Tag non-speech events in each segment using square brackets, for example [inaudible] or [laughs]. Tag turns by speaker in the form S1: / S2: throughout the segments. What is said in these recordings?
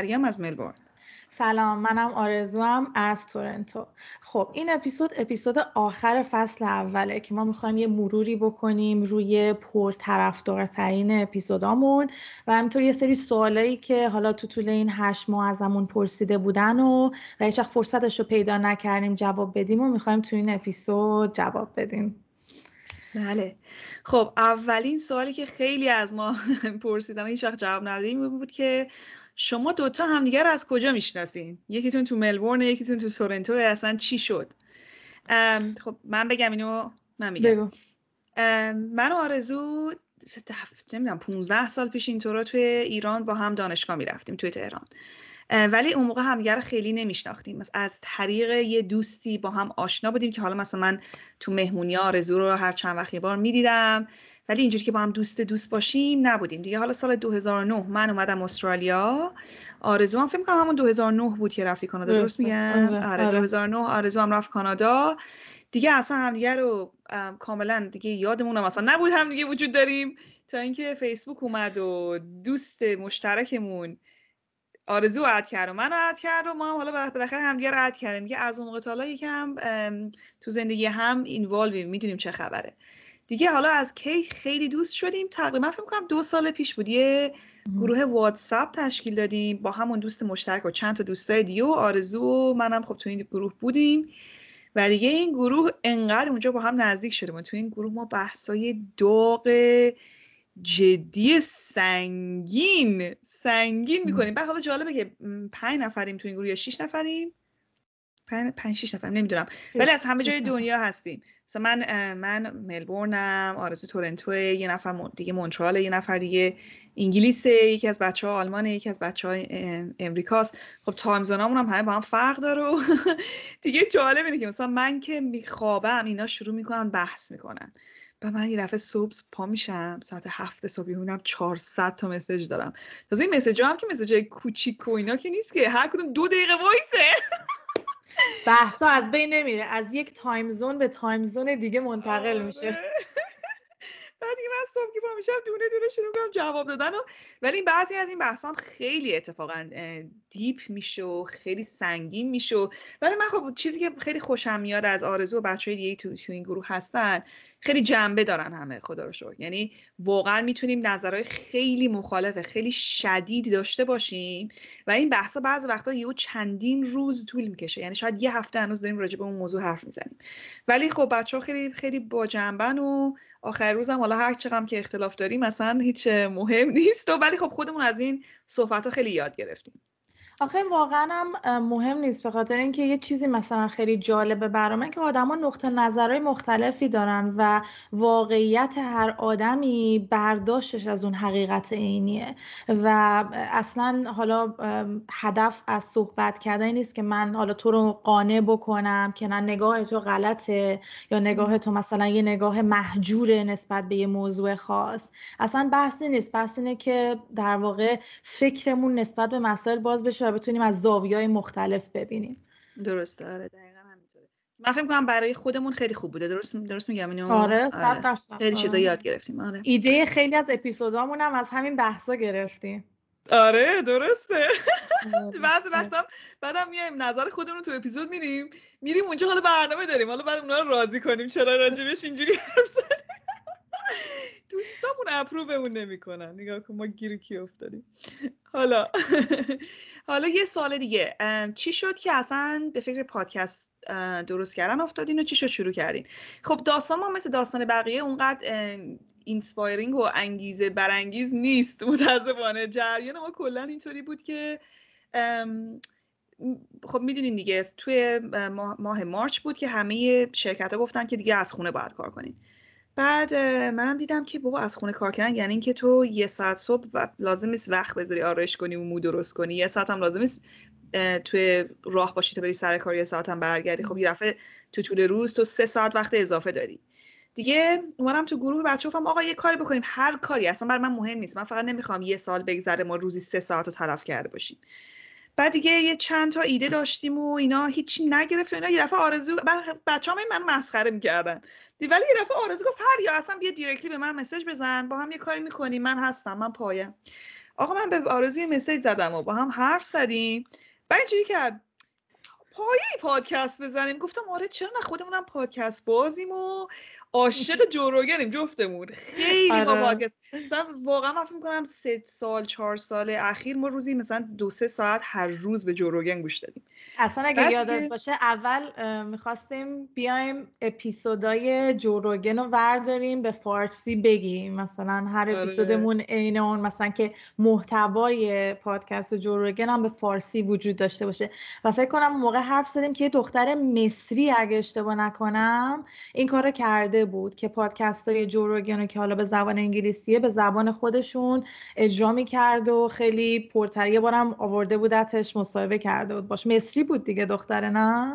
S1: مریم از ملبورن.
S2: سلام منم آرزوام از تورنتو. خب این اپیزود اپیزود آخر فصل اوله که ما می‌خوایم یه مروری بکنیم روی پرطرفدارترین اپیزودامون و همینطور یه سری سوالایی که حالا تو طول این هشت ماه ازمون پرسیده بودن و و هیچ فرصتش رو پیدا نکردیم جواب بدیم و می‌خوایم تو این اپیزود جواب بدیم.
S1: بله. خب اولین سوالی که خیلی از ما [laughs] پرسیدن هیچ وقت جواب ندادیم بود که شما دوتا همدیگه رو از کجا می‌شناسین؟ یکیتون تو ملبورن یکیتون تو تورنتو. اصلا چی شد؟ خب من بگم اینو من میگم. بگو. من و آرزو نمی‌دونم 15 سال پیش اینطورا توی ایران با هم دانشگاه می‌رفتیم توی تهران. ولی اون موقع همدیگه رو خیلی نمیشناختیم. از طریق یه دوستی با هم آشنا بودیم که حالا مثلا من تو مهمونی آرزو رو هر چند وقت یه بار می‌دیدم ولی اینجوری که با هم دوست دوست باشیم نبودیم. دیگه حالا سال 2009 من اومدم استرالیا. آرزو هم فکر کنم همون 2009 بود که رفتی کانادا درست میگم؟ آره 2009 آره. آرزو هم رفت کانادا. دیگه اصلا همدیگه رو کاملا دیگه یادمون هم اصلا نبود هم دیگه وجود داریم. تا اینکه فیسبوک اومد و دوست مشترکمون آرزو اد کرد و منو اد کرد و ما هم حالا بالاخره همدیگه رو اد کردیم. میگه از اون موقع تا یکم تو زندگی هم اینوالویم می‌دونیم چه خبره. دیگه حالا از کی خیلی دوست شدیم. تقریبا فکر کنم دو سال پیش بود. یه گروه واتساپ تشکیل دادیم با همون دوست مشترک و چند تا دوستای دیگه و آرزو و منم خب تو این گروه بودیم. و دیگه این گروه انقدر اونجا با هم نزدیک شدیم. تو این گروه ما بحثای داغ جدی سنگین سنگین می‌کنیم. بعد حالا جالبه که پنج نفریم تو این گروه یا شیش نفریم؟ پنج, پنج شیش نفر نمی‌دونم. ولی از همه جای دنیا هستیم. مثلا من من ملبورنم آرزو تورنتو یه نفر دیگه مونترال یه نفر دیگه انگلیس یکی از بچه ها آلمان یکی از بچه های امریکاست. خب تایم زونامون هم همه با هم فرق داره و [laughs] دیگه جالب اینه که مثلا من که میخوابم اینا شروع می‌کنن بحث می‌کنن. و من یه دفعه صبح پا میشم ساعت هفت صبح می‌بینم 400 تا مسج دارم. تازه این message هم که message کوچیک و اینا که نیست که هر کدوم دو دقیقه وایسه. [laughs]
S2: بحثا از بین نمیره. از یک time zone به time zone دیگه منتقل آره. میشه. [laughs]
S1: بعد دیگه من صبح که میشم دونه دونه شروع کنم جواب دادن و ولی بعضی از این بحث هم خیلی اتفاقا deep میشه و خیلی سنگین میشه ولی من خب چیزی که خیلی خوشم میاد از آرزو و بچه دیگه تو, تو این گروه هستن خیلی جنبه دارن همه خدا رو شکر. یعنی واقعا می‌تونیم نظرهای خیلی مخالف خیلی شدید داشته باشیم و این بحثا بعضی وقتا یهو چندین روز طول می‌کشه. یعنی شاید یه هفته هنوز داریم راجع به اون موضوع حرف می‌زنیم. ولی خب بچه ها خیلی خیلی با جنبن و آخر روزم حالا هر چقدر که اختلاف داریم مثلا هیچ مهم [laughs] نیست. و ولی خب خودمون از این صحبت ها خیلی یاد گرفتیم.
S2: آخه واقعا هم مهم نیست به خاطر اینکه یه چیزی مثلا خیلی جالبه برای که آدما نقطه نظرهای مختلفی دارن و واقعیت هر آدمی برداشتش از اون حقیقت عینیه. و اصلا حالا هدف از صحبت کردن نیست که من حالا تو رو قانع بکنم که نه نگاه تو غلطه یا نگاه تو مثلا یه نگاه محجوره نسبت به یه موضوع خاص. اصلا بحثی نیست بحث اینه که در واقع فکرمون نسبت به مسائل باز بشه بتونیم از زاویه‌های مختلف ببینیم.
S1: درسته آره دقیقا همینطوره. من فکر کنم برای خودمون خیلی خوب بوده. درست درست میگم؟ اینو
S2: آره صد آره. درصد.
S1: خیلی چیزا آره. یاد گرفتیم آره.
S2: ایده خیلی از اپیزودامون هم از همین بحثا گرفتیم.
S1: آره درسته. [laughs] بعضی وقتا بعدم میایم نظر خودمون رو تو اپیزود میریم. میریم اونجا حالا برنامه داریم. حالا بعد اونا رو راضی کنیم. چرا راجبش اینجوری حرف زدیم دوستامون اپروبمون نمی‌کنن. نگاه کن ما گیر کی افتادیم. حالا حالا یه سوال دیگه. چی شد که اصلا به فکر پادکست درست کردن افتادین و چی شد شروع کردین؟ خب داستان ما مثل داستان بقیه اونقدر inspiring و انگیزه برانگیز نیست. متاسفانه جریان ما کلا اینطوری بود که خب می‌دونین دیگه توی ماه مارچ بود که همه شرکت ها گفتن که دیگه از خونه باید کار کنین. بعد منم دیدم که بابا از خونه کار کردن یعنی اینکه تو یه ساعت صبح و لازم نیست وقت بذاری آرایش کنی و مو درست کنی. یه ساعت هم لازم نیست توی راه باشی تا بری سر کار یه ساعت هم برگردی. خب یه تو طول روز تو سه ساعت وقت اضافه داری. دیگه اومدم تو گروه بچه گفتم آقا یه کاری بکنیم. هر کاری اصلا برای من مهم نیست. من فقط نمی‌خوام یه سال بگذره ما روزی سه ساعت رو تلف کرده باشیم. بعد دیگه یه چند تا ایده داشتیم و اینا هیچی نگرفت و اینا. یه دفعه آرزو بچه همه من مسخره می‌کردن. ولی یه دفعه آرزو گفت هر یا اصلا بیا دیرکتلی به من مسج بزن. با هم یه کاری می‌کنیم. من هستم. من پایم. آقا من به آرزوی مسیج زدم و با هم حرف زدیم. بعد اینجوری کرد. پایه پادکست بزنیم. گفتم آره چرا نه؟ خودمونم پادکست بازیم و عاشق جوروگنیم جفتمون. خیلی آره. ما پادکست مثلا واقعا من فکر می‌کنم سه سال چهار سال اخیر ما روزی مثلا دو سه ساعت هر روز به جوروگن گوش دادیم.
S2: اصلا اگه یادت باشه اول می‌خواستیم بیایم اپیزودای جوروگن رو ورداریم به فارسی بگیم. مثلا هر آره. اپیزودمون عین اون مثلا که محتوای پادکست جوروگن هم به فارسی وجود داشته باشه. و فکر کنم موقع حرف زدیم که یه دختر مصری اگه اشتباه نکنم این کارو کرده بود که پادکست های جوروگن که حالا به زبان انگلیسیه به زبان خودشون اجرا می‌کرد و خیلی پرتریه بارم آورده بودتش مصاحبه کرده بود. باش مصری بود دیگه دختره نه؟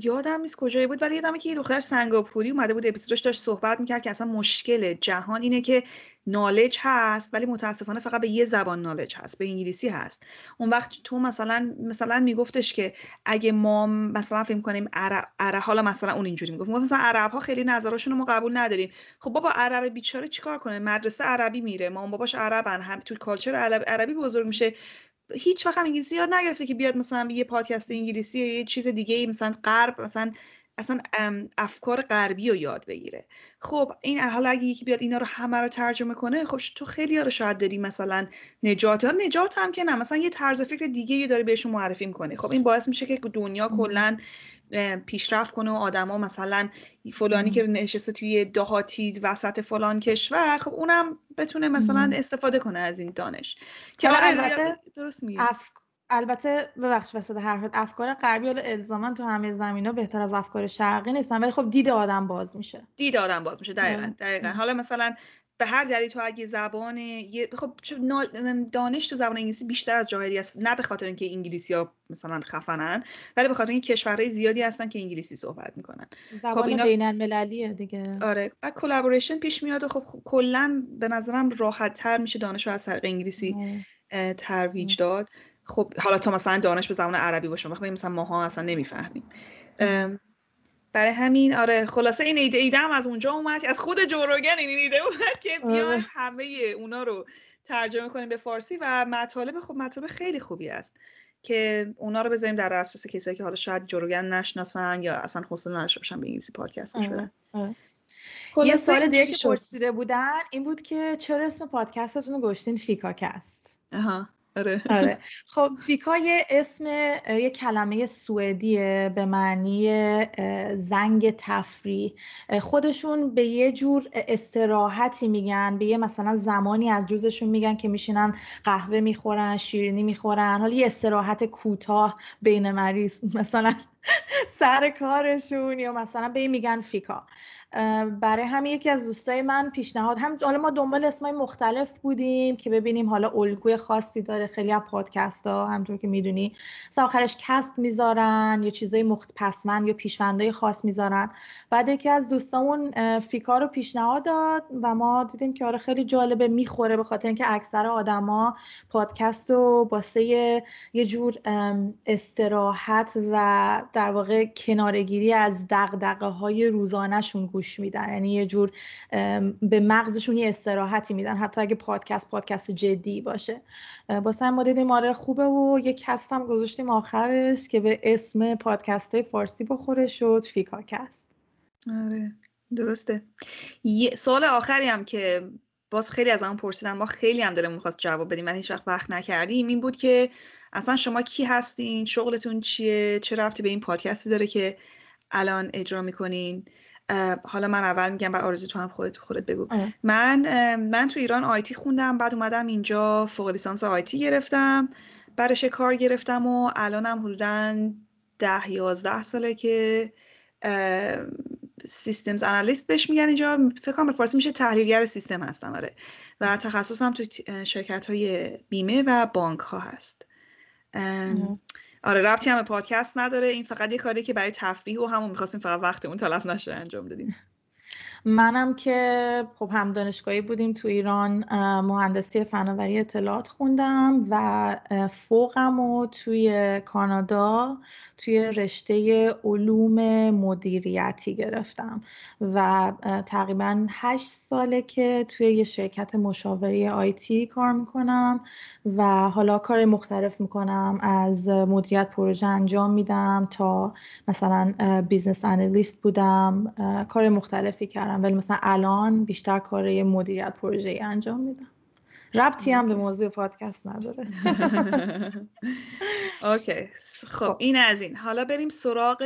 S1: یادم نیست کجایی بود ولی یادمه که یه دختر سنگاپوری اومده بود اپیزودش داشت صحبت می‌کرد که اصلا مشکل جهان اینه که نالج هست ولی متاسفانه فقط به یه زبان نالج هست به انگلیسی هست. اون وقت تو مثلا مثلا میگفتش که اگه ما مثلا فکر کنیم عرب عرب حالا مثلا اون اینجوری می‌گفت. مثلا عرب ها خیلی نظرشون ما قبول نداریم. خب بابا عرب بیچاره چیکار کنه؟ مدرسه عربی میره ما باباش عربن هم تو کالچر عربی بزرگ میشه. هیچ وقت حالا یاد نگرفته که بیاد مثلا یه پادکست انگلیسی یه چیز دیگه ای مثلا غرب مثلا اصلا افکار غربی رو یاد بگیره. خب این حالا اگه یکی بیاد اینا رو همه رو ترجمه کنه خب تو خیلی ها رو شاید داری مثلا نجات یا نجات هم که نه مثلا یه طرز فکر دیگه داری بهشون معرفی می‌کنه خب این باعث میشه که دنیا کلا پیشرفت کنه و آدما مثلا فلانی که نشسته توی دهاتی وسط فلان کشور خب اونم بتونه مثلا استفاده کنه از این دانش.
S2: که البته درست میگه البته ببخش وسط حرفت افکار غربی حالا الزاما تو همه زمینا بهتر از افکار شرقی نیستن ولی خب دید آدم باز میشه.
S1: دید آدم باز میشه دقیقا دقیقا. حالا مثلا به هر دلیل تو اگه زبان خب دانش تو زبان انگلیسی بیشتر از جاهلی است نه به خاطر اینکه انگلیسی ها مثلا خفنن ولی به خاطر اینکه کشورهای زیادی هستن که انگلیسی صحبت می‌کنن.
S2: زبان خب اینا... بین المللیه دیگه.
S1: آره. و collaboration پیش میاد و خب, خب کلا به نظرم راحت تر میشه دانش رو از طریق انگلیسی ترویج داد. خب حالا تو مثلا دانش به زبان عربی باشه وقتی مثلا ماها اصلا نمی‌فهمیم. برای همین آره خلاصه این ایده ایده هم از اونجا اومد. از خود جوروگن این ایده اومد که بیایم آره. همه اونا رو ترجمه کنیم به فارسی و مطالب خب مطالب خیلی خوبی است که اونا رو بذاریم در اساس کسایی که حالا شاید جوروگن نشناسن یا اصلا حوصله نداشته باشن به انگلیسی پادکست گوش
S2: بدن. یه سال دیگه که پرسیده بودن این بود که چرا اسم پادکستتون رو گذاشتین فیکاکست
S1: آها آره.
S2: آره. [laughs] خب فیکا یه اسم یه کلمه سوئدیه به معنی زنگ تفریح خودشون به یه جور استراحتی میگن به یه مثلا زمانی از روزشون میگن که میشینن قهوه می‌خورن شیرینی می‌خورن حالا یه استراحت کوتاه بین مریض [laughs] مثلا سر کارشون یا مثلا به میگن فیکا برای همین یکی از دوستای من پیشنهاد هم حالا ما دنبال اسمای مختلف بودیم که ببینیم حالا الگوی خاصی داره. خیلی از پادکست ها همطور که می‌دونی مثلا آخرش کست می‌ذارن یا چیزای مخت پسمند یا پیشوندهای خاص می‌ذارن. بعد یکی از دوستامون فیکا رو پیشنهاد داد و ما دیدیم که آره خیلی جالبه می‌خوره به خاطر اینکه اکثر آدما پادکست رو باسه یه جور استراحت و در واقع کنارگیری از دغدغه های روزانهشون گوش میدن. یعنی یه جور به مغزشون یه استراحتی میدن. حتی اگه پادکست پادکست جدی باشه. واسه ما دیدیم آره خوبه و یه cast هم گذاشتیم آخرش که به اسم پادکست فارسی بخوره شد فیکاکست.
S1: آره درسته. یه سوال آخری هم که باز خیلی از اون پرسیدن ما خیلی هم دلمون خواست جواب بدیم من هیچ وقت وقت نکردیم این بود که اصلا شما کی هستین؟ شغلتون چیه؟ چه ربطی به این پادکستی داره که الان اجرا می‌کنین؟ حالا من اول میگم بعد آرزو تو هم خودت خودت بگو. من من تو ایران آیتی خوندم بعد اومدم اینجا فوق لیسانس آیتی گرفتم برش کار گرفتم و الانم حدودا ده یازده ساله که سیستمز انالیست بهش میگن اینجا. فکر کنم به فارسی میشه تحلیلگر سیستم هستم آره. و تخصصم تو شرکت های بیمه و بانک ها هست آره ربطی هم پادکست نداره. این فقط یه کاری که برای تفریح و همون می‌خواستیم فقط وقت اون تلف نشه انجام دادیم
S2: منم که خب هم دانشگاهی بودیم تو ایران مهندسی فناوری اطلاعات خوندم و فوقم و توی کانادا توی رشته علوم مدیریتی گرفتم و تقریبا هشت ساله که توی یه شرکت مشاوره آیتی کار می‌کنم و حالا کار مختلف می‌کنم از مدیریت پروژه انجام میدم تا مثلا business analyst بودم کار مختلفی کردم. ولی مثلا الان بیشتر کار مدیریت پروژه انجام میدم. ربطی هم به موضوع پادکست نداره. [laughs]
S1: اوکی. خب این از این. حالا بریم سراغ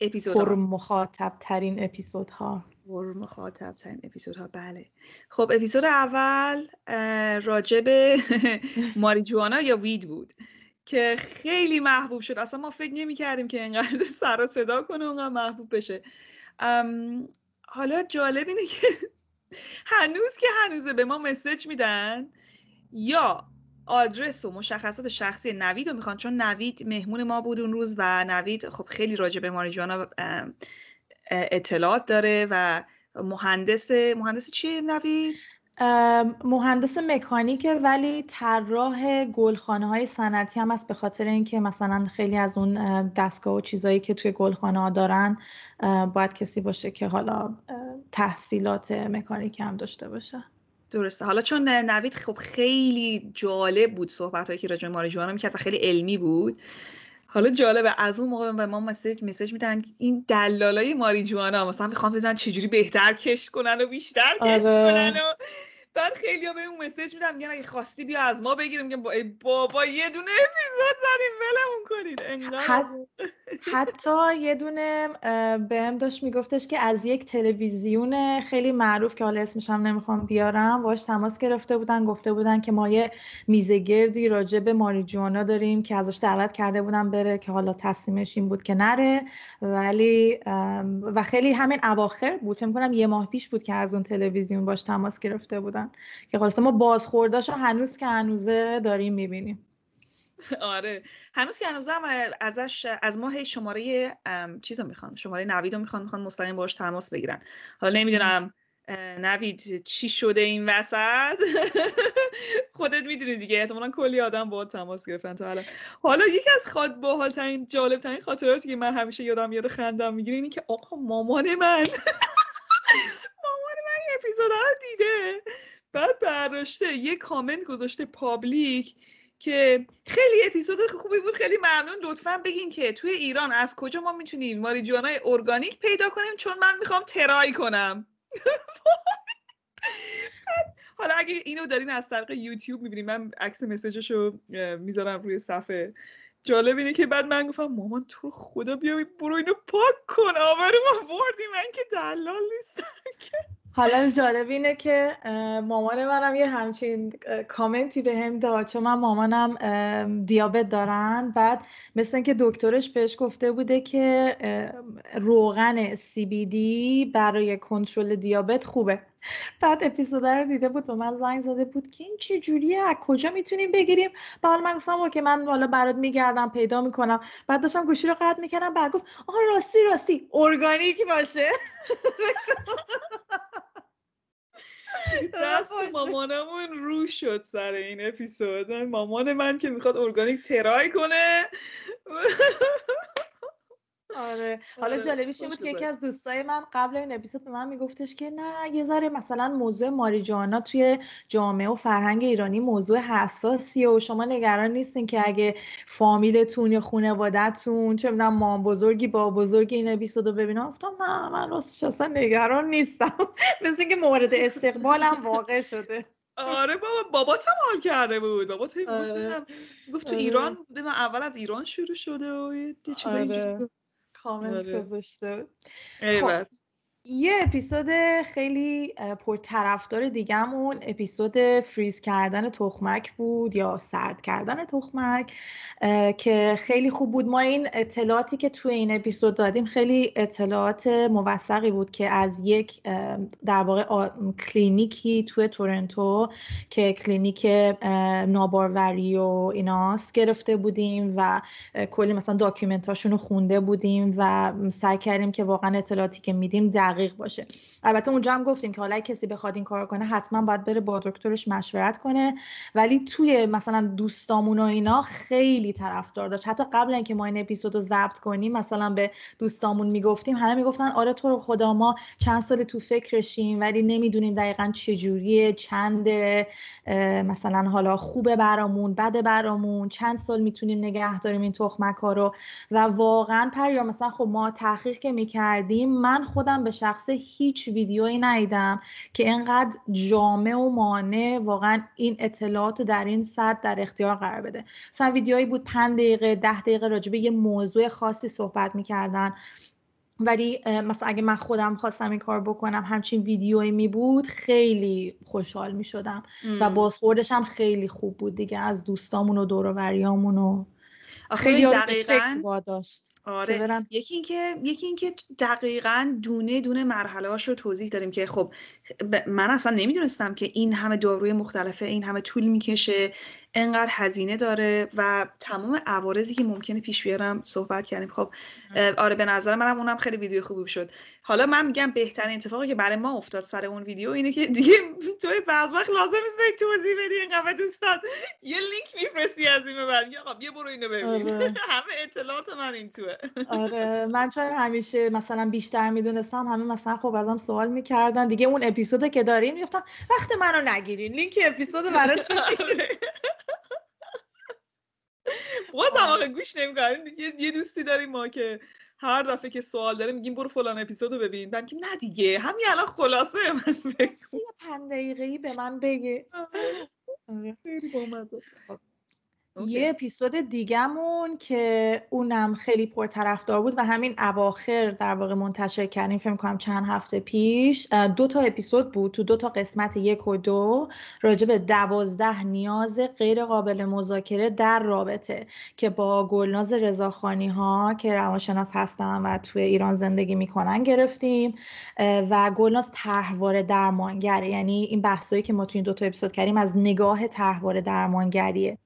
S1: اپیزود
S2: پر مخاطب ترین اپیزودها.
S1: پر مخاطب ترین اپیزودها. بله. خب اپیزود اول راجب [laughs] ماری جوانا یا وید بود که خیلی محبوب شد. اصلا ما فکر نمی کردیم که اینقدر [laughs] سر و صدا کنه اونقدر محبوب بشه. حالا جالب اینه که هنوز که هنوزه به ما مسج میدن یا آدرس و مشخصات شخصی نوید رو می‌خوان چون نوید مهمون ما بود اون روز و نوید خب خیلی راجع به ماریجوانا اطلاعات داره و مهندس مهندس چیه نوید؟
S2: مهندس مکانیکه ولی طراح گلخانه های صنعتی هم است به خاطر اینکه مثلا خیلی از اون دستگاه و چیزایی که توی گلخانه ها دارن باید کسی باشه که حالا تحصیلات مکانیک هم داشته باشه.
S1: درسته. حالا چون نوید خب خیلی جالب بود صحبت هایی که راجع به ماریجوانا می‌کرد و خیلی علمی بود. حالا جالبه از اون موقع به ما مسیج مسیج میدن این دلالای ماریجوانا مثلا می‌خوام بدونن چجوری بهتر کش کنن و بیشتر کش آره. کنن و بعد خیلی ها به اون مسیج میدم میگن اگه خواستی بیا از ما بگیریم. میگم بابا یه دونه اپیزود زدیم ولمون کنید.
S2: حت... حتی یه دونه بهم داشت میگفتش که از یک تلویزیون خیلی معروف که حالا اسمش هم نمی‌خوام بیارم باش تماس گرفته بودن گفته بودن که ما یه میزه گردی راجع به ماریجوانا داریم که ازش دعوت کرده بودن بره که حالا تصمیمش این بود که نره. ولی و خیلی همین اواخر بود. فکر کنم یه ماه پیش بود که از اون تلویزیون باش تماس گرفته بودن. که خلاصه ما بازخورداشو هنوز که هنوزه داریم می‌بینیم.
S1: آره. هنوز که هنوز هم ازش از ما هی شماره چیزو می‌خوان شماره نوید رو می‌خوان می‌خوان مستقیم باش تماس بگیرن. حالا نمی‌دونم نوید چی شده این وسط؟ [laughs] خودت می‌دونی دیگه. احتمالا کلی آدم با تماس گرفتن تا الان. حالا یکی از خاط باحال ترین جالب ترین خاطراتی که من همیشه یادم یاد خندم می‌گیره اینه که آقا مامان من. اپیزود رو دیده. بعد برداشته یه کامنت گذاشته public که خیلی اپیزود خوبی بود. خیلی ممنون. لطفا بگین که توی ایران از کجا ما می‌تونیم ماریجوانای ارگانیک پیدا کنیم؟ چون من می‌خوام try کنم. [laughs] حالا اگه اینو دارین از طریق یوتیوب می‌بینیم من عکس مسیجشو می‌ذارم روی صفحه. جالب اینه که بعد من گفتم مامان تو خدا بیا برو اینو پاک کن. آبرو ما بردی. من که دلال نیستم که.
S2: حالا جالب اینه که مامان منم یه همچین کامنتی به هم داد چون من مامانم دیابت دارن. بعد مثل اینکه دکترش بهش گفته بوده که روغن دی برای کنترل دیابت خوبه. بعد اپیزود رو دیده بود به من زنگ زده بود که این چه جوریه از کجا می‌تونیم بگیریم؟ بعد من گفتم که من حالا برات میگردم پیدا می‌کنم. بعد داشتم گوشی رو قطع می‌کنم بعد گفت آها راستی راستی ارگانیک باشه.
S1: دست مامانمون رو شد سر این اپیزود. مامان من که می‌خواد ارگانیک ترای کنه.
S2: آره. حالا آره، جالبیش بود که یکی از دوستای من قبل این اپیزود به من میگفتش که نه یه ذره مثلا موضوع ماریجوانا توی جامعه و فرهنگ ایرانی موضوع حساسیه و شما نگران نیستین که اگه فامیلتون یا خانوادهتون چه می‌دونم مام بزرگی با بزرگی این اپیزودو ببینم گفتم نه من راستش اصلا نگران نیستم. [laughs] مثل اینکه مورد استقبالم واقع شده.
S1: آره بابا بابات هم حال کرده بود. بابات آره. گفت تو ایران اول از ایران شروع شده و یه چیزایی آره.
S2: کامنت آره. گذاشته خب یه اپیزود خیلی پرطرفدار دیگهمون اپیزود فریز کردن تخمک بود یا سرد کردن تخمک که خیلی خوب بود. ما این اطلاعاتی که توی این اپیزود دادیم خیلی اطلاعات موثقی بود که از یک در واقع کلینیکی توی تورنتو که کلینیک ناباروری و ایناست گرفته بودیم و کلی مثلا document اشون رو خونده بودیم و سعی کردیم که واقعا اطلاعاتی که میدیم دقیق دقیق باشه. البته اونجا هم گفتیم که حالا کسی بخواد این کار کنه حتما باید بره با دکترش مشورت کنه. ولی توی مثلا دوستامون و اینا خیلی طرفدار داشت. حتی قبل اینکه ما این اپیزود رو ضبط کنیم مثلا به دوستامون می‌گفتیم همه می‌گفتن آره تو رو خدا ما چند سال تو فکرشیم ولی نمی‌دونیم دقیقا چجوریه چند مثلا حالا خوبه برامون بده برامون چند سال می‌تونیم نگه داریم این تخمک ها رو. و واقعا پریا مثلا خب ما تحقیق که می‌کردیم من خودم به شخص هیچ ویدیویی ندیدم که اینقدر جامع و مانع واقعا این اطلاعات در این صد در اختیار قرار بده. مثلا ویدیوهایی بود پنج دقیقه ده دقیقه راجبه یه موضوع خاصی صحبت می‌کردن. ولی مثلا اگه من خودم خواستم این کار بکنم همچین ویدیویی می بود خیلی خوشحال می شدم و بازخوردش هم خیلی خوب بود دیگه از دوستامون و دوروریامون و خیلی دقیقا داشت.
S1: آره. یکی اینکه یکی اینکه دقیقا دونه دونه مرحله رو توضیح داریم که خب من اصلا نمی‌دونستم که این همه داروی مختلفه این همه طول می‌کشه انقدر هزینه داره و تمام عوارضی که ممکنه پیش بیارم صحبت کردیم. خب آره. به نظر منم اونم خیلی ویدیو خوبی شد. حالا من میگم بهترین اتفاقی که برای ما افتاد سر اون ویدیو اینه که دیگه توی بعض وقت لازم نیست بری توضیح بدی اینقدر دوستان. یه لینک میفرستی از این ببر یا خب یه برو اینو ببین. آره. [laughs] همه اطلاعات من این توه.
S2: آره. [laughs] من چون همیشه مثلا بیشتر می‌دونستم همه مثلا خب ازم سوال می‌کردن. دیگه اون اپیزود که داریم می‌گفتم وقت منو نگیرین. لینک اپیزود برای [laughs]
S1: باز هم آره. گوش نمی‌کنیم یه دوستی داریم ما که هر دفعه که سوال داره میگیم برو فلان اپیزودو ببین. بعد که نه دیگه همین الان خلاصه من
S2: بگو. یه پنج دقیقه‌ای به من بگه
S1: آره. خیلی بامزه.
S2: یه اپیزود دیگهمون که اونم خیلی پرطرفدار بود و همین اواخر در واقع منتشر کردیم فکر کنم چند هفته پیش دو تا اپیزود بود تو دو تا قسمت یک و دو راجع به دوازده نیاز غیر قابل مذاکره در رابطه که با گلناز رضاخانی ها که روانشناس هستن و توی ایران زندگی می‌کنن گرفتیم و گلناز تحوار درمانگره. یعنی این بحثایی که ما توی این دو تا اپیزود کردیم از نگاه تحوار درمانگریه.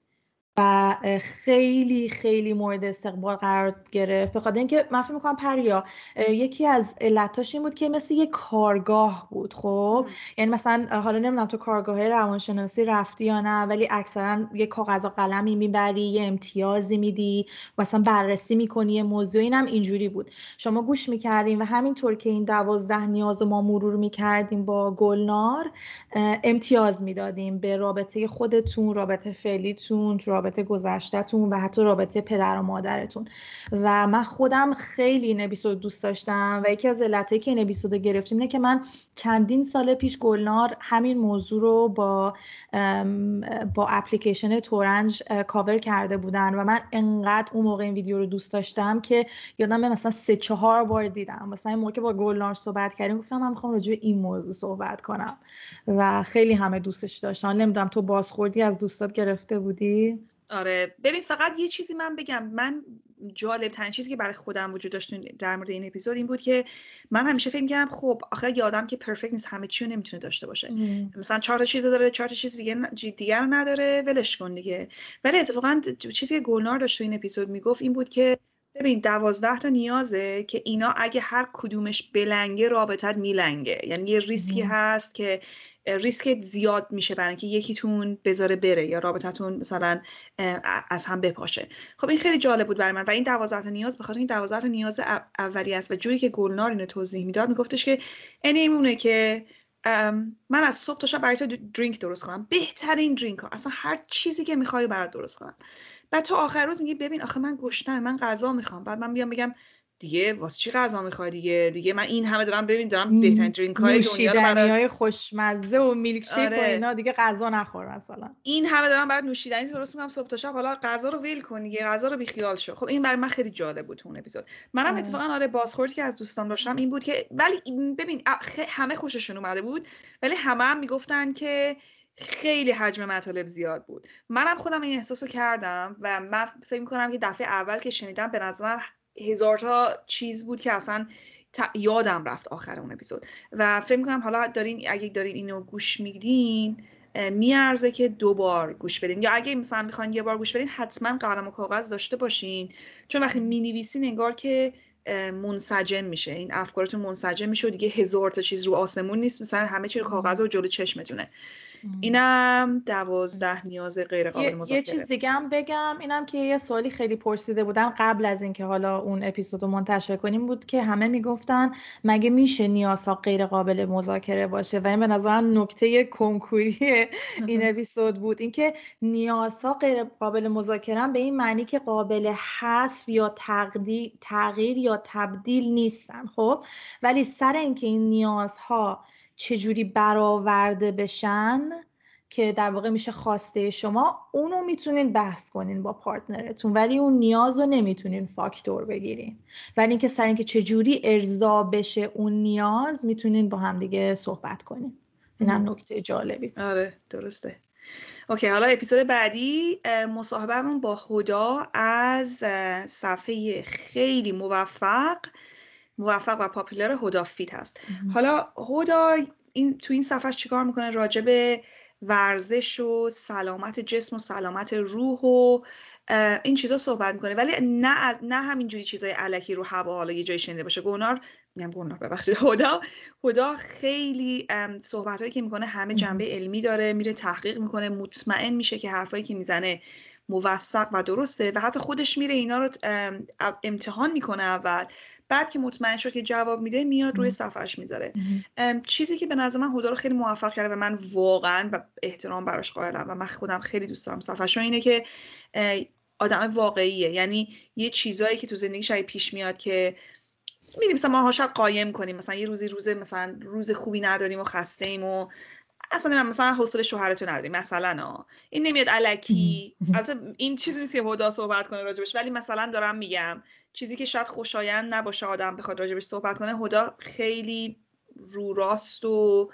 S2: و خیلی خیلی مورد استقبال قرار گرفت. به خاطر اینکه من فکر می‌کنم پریا یکی از علتاش این بود که مثل یه کارگاه بود خب؟ یعنی مثلا حالا نمی‌دونم تو کارگاه روانشناسی رفتی یا نه ولی اکثرا یه کاغذ و قلمی می‌بری یه امتیازی میدی مثلا بررسی می‌کنی یه موضوع اینم اینجوری بود. شما گوش می‌کردیم و همینطور که این دوازده نیاز ما مرور می‌کردیم با گلنار امتیاز می‌دادیم به رابطه خودتون رابطه فعلیتون رابطه گذشتهتون و حتی رابطه پدر و مادرتون. و من خودم خیلی اپیزود دوست داشتم و یکی از علتهایی که این اپیزود گرفتیم اینه که من چندین سال پیش گلنار همین موضوع رو با با اپلیکیشن تورنج کاور کرده بودن و من انقدر اون موقع این ویدیو رو دوست داشتم که یادم مثلا سه چهار بار دیدم. مثلا این موقع که با گلنار صحبت کردیم گفتم من می‌خوام راجع این موضوع صحبت کنم. و خیلی همه دوستش داشتن. نمی‌دونم تو بازخوردی از دوستات گرفته بودی؟
S1: آره. ببین فقط یه چیزی من بگم. من جالب ترین چیزی که برای خودم وجود داشت در مورد این اپیزود این بود که من همیشه فکر می‌کردم خب آخه یه آدم که پرفکت نیست همه چی رو نمی‌تونه داشته باشه. مثلا چهار تا چیز داره چهار تا چیز دیگه دیگر نداره ولش کن دیگه. ولی اتفاقا چیزی که گلنار داشت تو این اپیزود می‌گفت این بود که ببین دوازده تا نیازه که اینا اگه هر کدومش بلنگه رابطت میلنگه. یعنی یه ریسکی هست که ریسک زیاد میشه برای اینکه یکیتون بذاره بره یا رابطتون مثلا از هم بپاشه. خب این خیلی جالب بود برای من. و این دوازده تا نیاز بخاطر این دوازده تا نیاز اولی است و جوری که گلنار اینو توضیح می‌داد میگفتش که این ایمونه که من از صبح تا شب برای تو درینک درست کنم. بهترین درینک ها. اصلا هر چیزی که می‌خوای برات درست کنم. بعد تو آخر روز میگی ببین آخه من گشتم من غذا می‌خوام. بعد من بیام بگم دیگه واسه چی غذا می‌خوای دیگه؟ دیگه من این همه دارم ببین دارم بهترین درینک های دنیا رو
S2: برای خوشمزه و میلک شیک آره. و اینا دیگه غذا نخور مثلا.
S1: این همه دارم برات نوشیدنی درست می‌کنم صبح تا شب حالا غذا رو ویل کن دیگه غذا رو بیخیال شو. خب این برای من خیلی جالب بود اون اپیزود. منم آره. اتفاقا آره بازخوردی که از دوستان داشتم این بود که ولی ببین همه خوششون اومده بود ولی همه هم می‌گفتن که خیلی حجم مطالب زیاد بود. منم خودم این احساس رو کردم و من فکر می‌کنم که دفعه اول که شنیدم به نظرم هزار تا چیز بود که اصلا یادم رفت آخر اون اپیزود. و فکر می‌کنم حالا دارین اگه دارین اینو گوش میدین میارزه که دو بار گوش بدین. یا اگه مثلا می‌خواین یه بار گوش بدین حتما قلم و کاغذ داشته باشین. چون وقتی می‌نویسین انگار که منسجم میشه. این افکارتون منسجم میشه و دیگه هزار تا چیز رو آسمون نیست. مثلا همه چی رو کاغذ و جلو چشمتونه. اینم دوازده نیاز غیر قابل مذاکره
S2: یه چیز دیگه هم بگم اینم که یه سوالی خیلی پرسیده بودن قبل از اینکه حالا اون اپیزود رو منتشر کنیم بود که همه می‌گفتن مگه میشه نیازها غیر قابل مذاکره باشه؟ و این به نظر نکته کنکوری این اپیزود بود. اینکه نیازها غیر قابل مذاکره به این معنی که قابل حذف یا تغییر یا تبدیل نیستن خب؟ ولی سر اینکه این نیازها چجوری برآورده بشن که در واقع میشه خواسته شما اونو می‌تونین بحث کنین با پارتنرتون ولی اون نیاز رو نمی‌تونین فاکتور بگیرین. ولی اینکه سر اینکه چجوری ارضا بشه اون نیاز می‌تونین با همدیگه صحبت کنین. این هم نکته جالبی
S1: آره درسته. اوکی حالا اپیزود بعدی مصاحبهمون با خدا از صفحه خیلی موفق موفق و پاپولار هدا فیت هست. حالا هدا این تو این صفحه چیکار می‌کنه؟ راجع به ورزش و سلامت جسم و سلامت روح و این چیزا صحبت می‌کنه. ولی نه از نه همینجوری چیزای علکی رو هوا حالا یه جای شنیده باشه. گونار میگم گونار ببخشید. هدا هدا خیلی صحبت هایی که می‌کنه همه جنبه علمی داره میره تحقیق می‌کنه مطمئن میشه که حرفایی که می‌زنه موثق و درسته و حتی خودش میره اینا رو امتحان می‌کنه اول. بعد که مطمئن شد که جواب میده میاد روی صفحش می‌ذاره. چیزی که به نظر من هدا رو خیلی موفق کرده و من واقعا و احترام براش قائلم و من خودم خیلی دوست دارم صفحش اینه که آدم واقعیه. یعنی یه چیزایی که تو زندگی شاید پیش میاد که میریم مثلا ما شاید قایم کنیم مثلا یه روزی روز مثلا روز خوبی نداریم و خسته ایم و اصلا مثلا حوصله شوهرتو نداری مثلا این نمیاد علکی. البته این چیزی نیست که هدا صحبت کنه راجبش. ولی مثلا دارم میگم چیزی که شاید خوشایند نباشه آدم بخواد راجبش صحبت کنه هدا خیلی رو راست و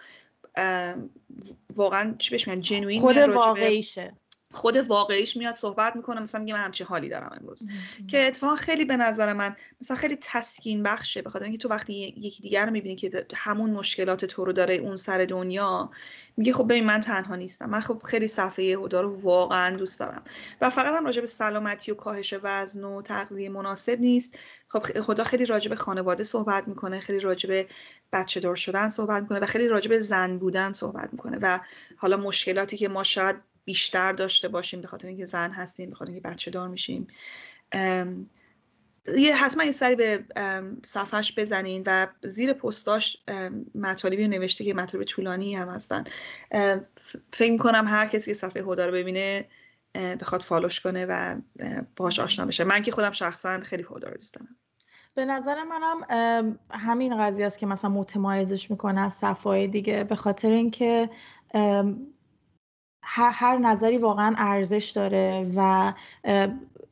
S1: واقعا چی بهش میگن؟ جنوین
S2: خود واقعیشه.
S1: خود واقعیش میاد صحبت می‌کنه. مثلا میگه من همچین حالی دارم امروز. که اتفاقا خیلی به نظر من مثلا خیلی تسکین بخشه. بخاطر اینکه تو وقتی یکی دیگر رو می‌بینی که همون مشکلات تو رو داره اون سر دنیا میگه خب ببین من تنها نیستم. من خب خیلی صفحه یهودا رو واقعا دوست دارم. و فقط هم راجع به سلامتی و کاهش وزن و تغذیه مناسب نیست. خب خدا خیلی راجع به خانواده صحبت می‌کنه خیلی راجع به بچه دار شدن صحبت می‌کنه و خیلی راجع به زن بودن صحبت می‌کنه. و حالا مشکلاتی که ما شاید بیشتر داشته باشیم به خاطر اینکه زن هستیم به خاطر اینکه بچه دار میشیم. یه حتما یه سری به صفحش بزنین و زیر پستاش مطالبی نوشته که مطالب طولانی هم هستن. فکر کنم هر کسی که صفحه هدا رو ببینه بخواد فالوش کنه و باهاش آشنا بشه. من که خودم شخصا خیلی هدا رو دوست دارم.
S2: به نظر منم همین قضیه است که مثلا متمایزش می‌کنه از صفحه دیگه. به خاطر اینکه هر, هر نظری واقعا ارزش داره و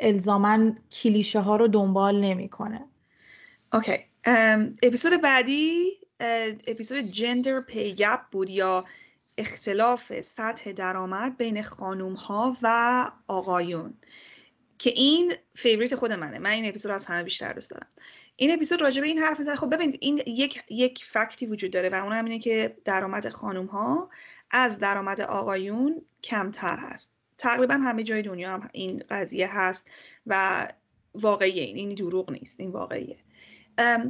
S2: الزاما کلیشه ها رو دنبال نمی‌کنه.
S1: Okay. اپیزود بعدی اپیزود gender pay gap بود یا اختلاف سطح درآمد بین خانوم ها و آقایون که این favorite خود منه. من این اپیزود از همه بیشتر دوست دارم. این اپیزود راجع به این حرف زده خب ببینید این یک یک fact ی وجود داره و اون هم اینه که درآمد خانوم ها از درآمد آقایون کمتر هست. تقریبا همه جای دنیا هم این قضیه هست و واقعیه. این این دروغ نیست این واقعیه.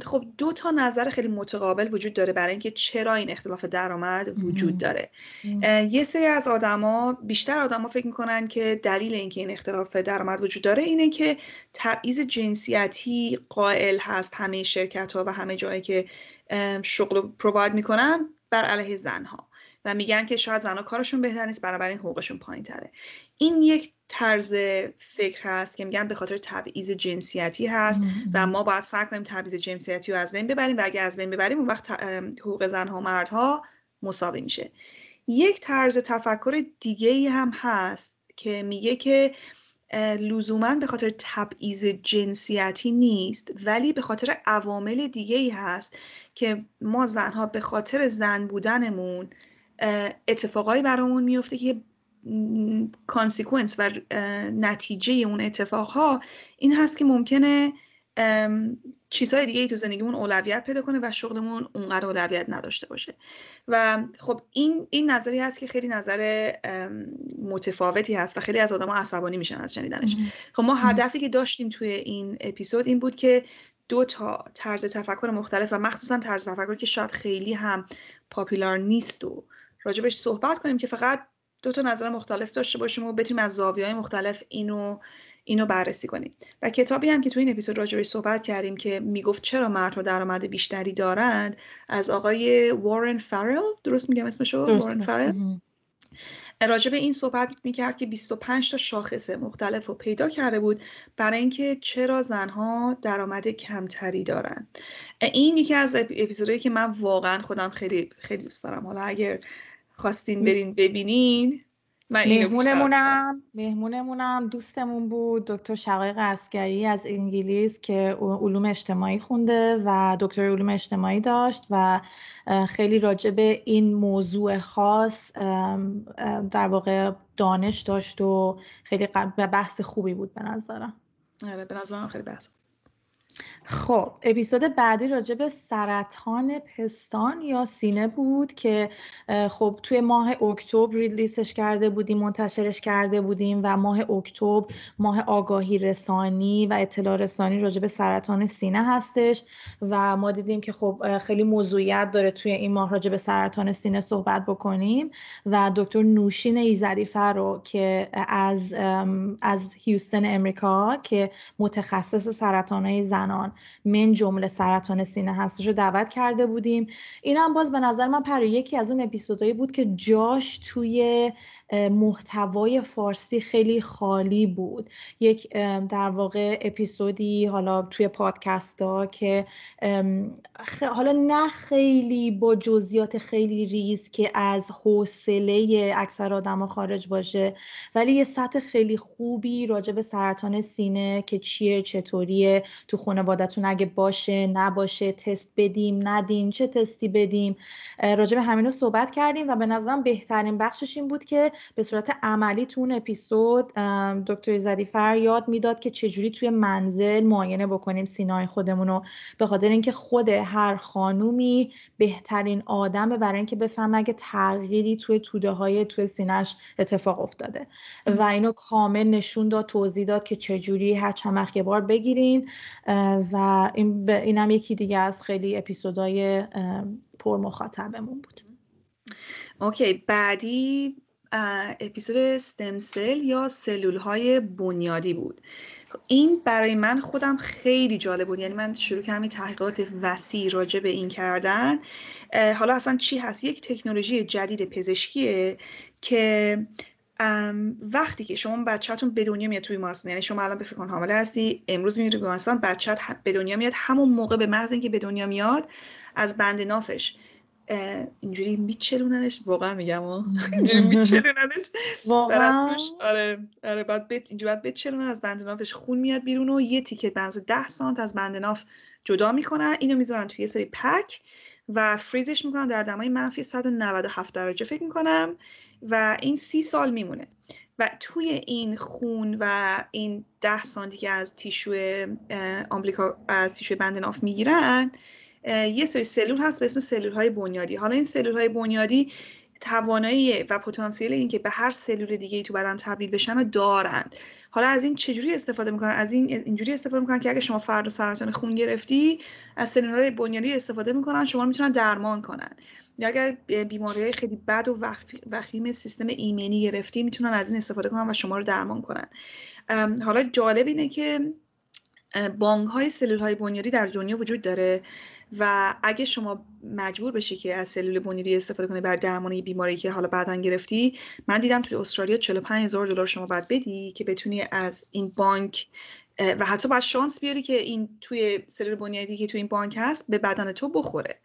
S1: خب دو تا نظر خیلی متقابل وجود داره برای اینکه چرا این اختلاف درآمد وجود داره. یه سری از آدما بیشتر آدما فکر می‌کنن که دلیل اینکه این اختلاف درآمد وجود داره اینه که تبعیض جنسیتی قائل هست همه شرکت ها و همه جایی که شغل پروواید می‌کنن بر علیه زنها. و میگن که شاید زنها کارشون بهتر نیست بنابراین حقوقشون پایین تره این یک طرز فکر هست که میگن به خاطر تبعیض جنسیتی هست و ما باید سعی کنیم تبعیض جنسیتی رو از بین ببریم و اگر از بین ببریم اون وقت حقوق زنها و مردها مساوی میشه. یک طرز تفکر دیگه ای هم هست که میگه که لزوما به خاطر تبعیض جنسیتی نیست ولی به خاطر عوامل دیگه ای هست که ما زنها به خاطر زن بودنمون اتفاقایی برامون میفته که consequence و نتیجه اون اتفاقها این هست که ممکنه چیزهای دیگه ای تو زندگیمون اولویت پیدا کنه و شغلمون اونقدر اولویت نداشته باشه. و خب این این نظری هست که خیلی نظر متفاوتی هست و خیلی از آدم عصبانی میشن از شنیدنش. خب ما هدفی که داشتیم توی این اپیزود این بود که دو تا طرز تفکر مختلف و مخصوصا طرز تفکر که شاید خیلی هم پاپولار نیست و راجبش صحبت کنیم که فقط دو تا نظر مختلف داشته باشیم و بتونیم از زاویه های مختلف اینو اینو بررسی کنیم. و کتابی هم که تو این اپیزود راجبش صحبت کردیم که می‌گفت چرا مردها درآمد بیشتری دارند از آقای وارن فرل درست میگم اسمشو؟ وارن فرل راجع به این صحبت می‌کرد که 25 تا شاخص مختلف رو پیدا کرده بود برای اینکه چرا زنها درآمد کمتری دارن این یکی از اپیزودهایی که من واقعا خودم خیلی خیلی دوست دارم. حالا اگر خواستین برین ببینین.
S2: مهمونمونم مهمونمونم دوستمون بود دکتر شقایق اسکری از انگلیس که علوم اجتماعی خونده و دکتر علوم اجتماعی داشت و خیلی راجع به این موضوع خاص در واقع دانش داشت و خیلی بحث خوبی بود به نظرم.
S1: آره به نظرم خیلی بحث
S2: خب اپیزود بعدی راجع به سرطان پستان یا سینه بود که خب توی ماه اکتبر ریلیسش کرده بودیم منتشرش کرده بودیم و ماه اکتبر ماه آگاهی رسانی و اطلاع رسانی راجع به سرطان سینه هستش و ما دیدیم که خب خیلی موضوعیت داره توی این ماه راجع به سرطان سینه صحبت بکنیم و دکتر نوشین ایزدی رو که از از هیوستن امریکا که متخصص سرطان های زنان من جمله سرطان سینه هستش رو دعوت کرده بودیم. این هم باز به نظر من پر یکی از اون اپیزودهایی بود که جاش توی محتوای فارسی خیلی خالی بود. یک در واقع اپیزودی حالا توی پادکست ها که حالا نه خیلی با جزئیات خیلی ریز که از حوصله اکثر آدم خارج باشه ولی یه سطح خیلی خوبی راجع به سرطان سینه که چیه چطوریه تو خانوادتون اگه باشه نباشه تست بدیم ندیم چه تستی بدیم. راجع به همینو صحبت کردیم و به نظرم بهترین بخشش این بود که به صورت عملی تو اون اپیزود دکتر زدیفر یاد می‌داد که چجوری توی منزل معاینه بکنیم سینای خودمون رو به خاطر اینکه خود هر خانومی بهترین آدمه برای اینکه بفهمه اگه تغییری توی توده های توی سینهش اتفاق افتاده. و اینو کامل نشون داد توضیح داد که چجوری هر چند یه بار بگیرین. و این اینم یکی دیگه از خیلی اپیزودهای پر مخاطبمون بود.
S1: اوکی بعدی اپیزود استمسل یا سلول های بنیادی بود. این برای من خودم خیلی جالب بود. یعنی من شروع کردم تحقیقات وسیع راجع به این کردن. حالا اصلا چی هست؟ یک تکنولوژی جدید پزشکیه که وقتی که شما بچهتون به دنیا میاد توی بیمارستان یعنی شما الان به فکر حامله هستی امروز میری بیمارستان بچت به دنیا میاد همون موقع به محض اینکه به دنیا میاد از بند نافش. اینجوری میچلوننش. واقعا میگم [laughs] اینجوری میچلوننش. واقعا. آره آره بعد بت اینجوری بعد بچلونن از بند نافش خون میاد بیرون و یه تیکه بنز 10 سانت از بند ناف جدا می‌کنن. اینو می‌ذارن توی یه سری پک و فریزش می‌کنن. در دمای منفی 197 درجه فکر می‌کنم. و این سی سال میمونه. و توی این خون و این ده سانتی که از تیشو آمبلیکا از تیشو بند ناف می‌گیرن یه سری سلول هست به اسم سلول های بنیادی. حالا این سلول های بنیادی توانایی و پتانسیل اینکه به هر سلول دیگه ای تو بدن تبدیل بشن رو دارن. حالا از این چجوری استفاده می‌کنن؟ از این اینجوری استفاده می‌کنن که اگه شما فرد سرطان خون گرفتی از سلول های بنیادی استفاده می‌کنن شما می‌تونن درمان کنن. یا اگر بیماری های خیلی بد و وخیم سیستم ایمنی گرفتی می‌تونن از این استفاده کنن و شما رو درمان کنن. حالا جالب اینه که بانک های سلول های بنیادی در دنیا وجود داره. و اگه شما مجبور بشی که از سلول بنیادی استفاده کنی بر درمان بیماری که حالا بعدا گرفتی من دیدم توی استرالیا 45 هزار دلار شما باید بدی که بتونی از این بانک و حتی باید شانس بیاری که این توی سلول بنیادی که توی این بانک هست به بدن تو بخوره.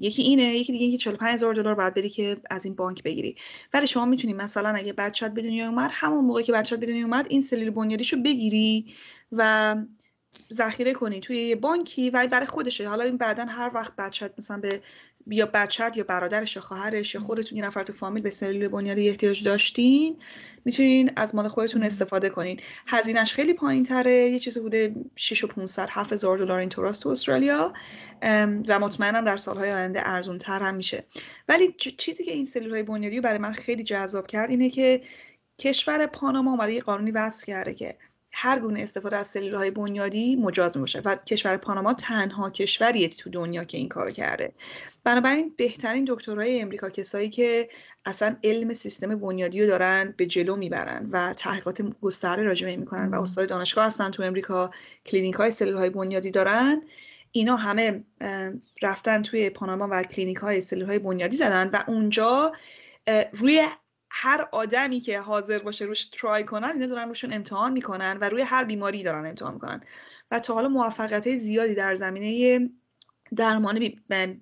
S1: یکی اینه یکی دیگه اینکه 45 هزار دلار باید بری که از این بانک بگیری. ولی شما می‌تونی مثلا اگه بچت به دنیا اومد همون موقع که بچت به اومد این سلول بنیادیشو بگیری و ذخیره کنی توی یه بانکی ولی برای خودشه. حالا این بعدا هر وقت بچت مثلا به یا بچت یا برادرش یا خواهرش یا خودتون یه نفر تو فامیل به سلول بنیادی احتیاج داشتین می‌تونین از مال خودتون استفاده کنین. هزینهش خیلی پایین تره یه چیزی بوده 6 و 500 7000 دلار این توراست تو استرالیا و مطمئنا در سالهای آینده ارزون تر هم میشه. ولی چیزی که این سلول های بنیادی برای من خیلی جذاب کرد اینه که کشور پاناما اومده یه قانونی وضع کرده که هر گونه استفاده از سلول های بنیادی مجاز میشه و کشور پاناما تنها کشوریه تو دنیا که این کار کرده. بنابراین بهترین دکترهای امریکا کسایی که اصلا علم سیستم بنیادی رو دارن به جلو می‌برن و تحقیقات گسترده راجع می‌کنن و استاد دانشگاه هستن تو امریکا کلینیک های سلول های بنیادی دارن اینا همه رفتن توی پاناما و کلینیک های سلول های بنیادی زدن و اونجا روی هر آدمی که حاضر باشه روش ترای کنن اینا دارن روشون امتحان می‌کنن و روی هر بیماری دارن امتحان می‌کنن. و تا حالا موفقیت زیادی در زمینه درمان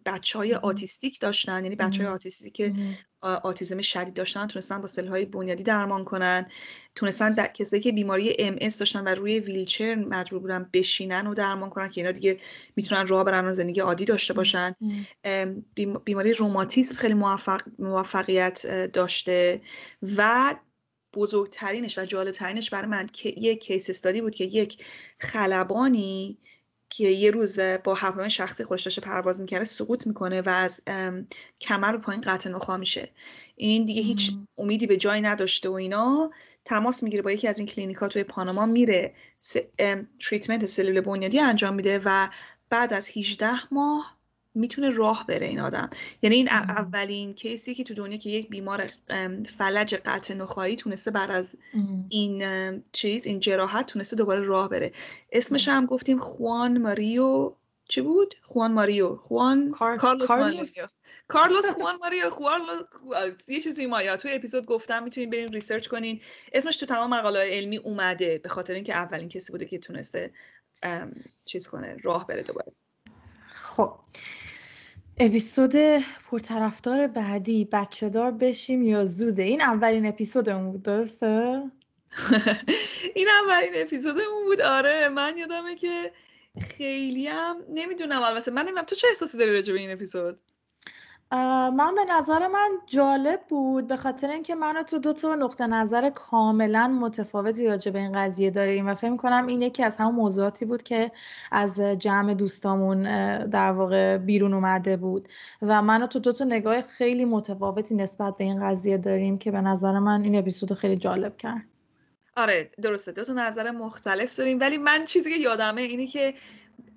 S1: بچه های آتیستیک داشتن یعنی بچه های آتیستیک که آتیزم شدید داشتن تونستن با سل های بنیادی درمان کنن. تونستن کسایی که بیماری ام داشتن و روی ویلچر مجبور بودن بشینن و درمان کنن که اینا دیگه می‌تونن راه برن و زندگی عادی داشته باشن. بیماری روماتیسم خیلی موفق، موفقیت داشته. و بزرگترینش و جالبترینش برای من که یک case study بود که یک خلبانی که یه روز با هواپیمای شخصی خودش داشته پرواز می‌کنه سقوط می‌کنه و از کمر پایین قطع نخاع میشه. این دیگه هیچ امیدی به جایی نداشته و اینا. تماس می‌گیره با یکی از این کلینیکا توی پاناما میره treatment سلول بنیادی انجام میده و بعد از 18 ماه می‌تونه راه بره این آدم. یعنی این اولین case ی که تو دنیا که یک بیمار فلج قطع نخاعی تونسته بعد از این چیز این جراحت تونسته دوباره راه بره. اسمش هم گفتیم خوان ماریو. چی بود؟ خوان ماریو. خوان کارلوس ماریو. کارلوس خوان ماریو. یه چیز توی مایا توی اپیزود گفتم می‌تونین برین research کنین. اسمش تو تمام مقاله علمی اومده به خاطر اینکه اولین کسی بوده که تونسته چیز کنه راه بره دوباره.
S2: خب. اپیزود پرطرفدار بعدی بچه دار بشیم یا زوده؟ این اولین اپیزودمون بود درسته؟ [laughs]
S1: این اولین اپیزودمون بود آره. من یادمه که خیلی هم نمی‌دونم البته من نمی‌دونم تو چه احساسی داری راجع به این اپیزود؟
S2: من به نظر من جالب بود به خاطر اینکه من تو دو تا نقطه نظر کاملا متفاوتی راجع به این قضیه داریم و فکر کنم این یکی از همون موضوعاتی بود که از جمع دوستامون در واقع بیرون اومده بود. و من تو دو تا نگاه خیلی متفاوتی نسبت به این قضیه داریم که به نظر من این اپیزود خیلی جالب کرد.
S1: آره درسته. دو تا نظر مختلف داریم. ولی من چیزی که یادمه اینه که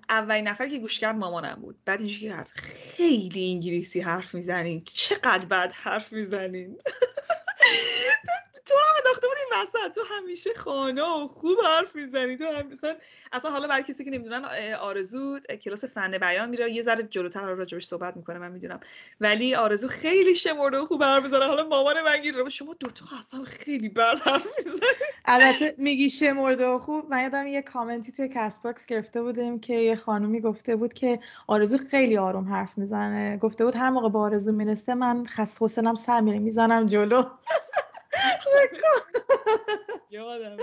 S1: اولین نفر که گوش کرد مامانم بود. بعد اینجوری حرف خیلی انگلیسی حرف می‌زنین چقدر بد حرف می‌زنین؟ [laughs] تو هم انداخته بود این وسط. تو همیشه خانه و خوب حرف می‌زنی. تو هم مثلا اصلا حالا برای کسی که نمی‌دونن آرزو کلاس فن بیان میره یه ذره جلوتر راجبش صحبت می‌کنه من می‌دونم. ولی آرزو خیلی شمرده و خوب حرف می‌زنه. حالا مامان من گیر شما دوتا اصلا خیلی بد حرف می‌زنی.
S2: البته میگی شمرده و خوب. من یادم یه کامنتی توی CastBox گرفته بودیم که یه خانومی گفته بود که آرزو خیلی آروم حرف می‌زنه. گفته بود هر موقع به آرزو می‌رسه من خسته حوصلم سر میره می‌زنم جلو. [laughs]
S1: یادم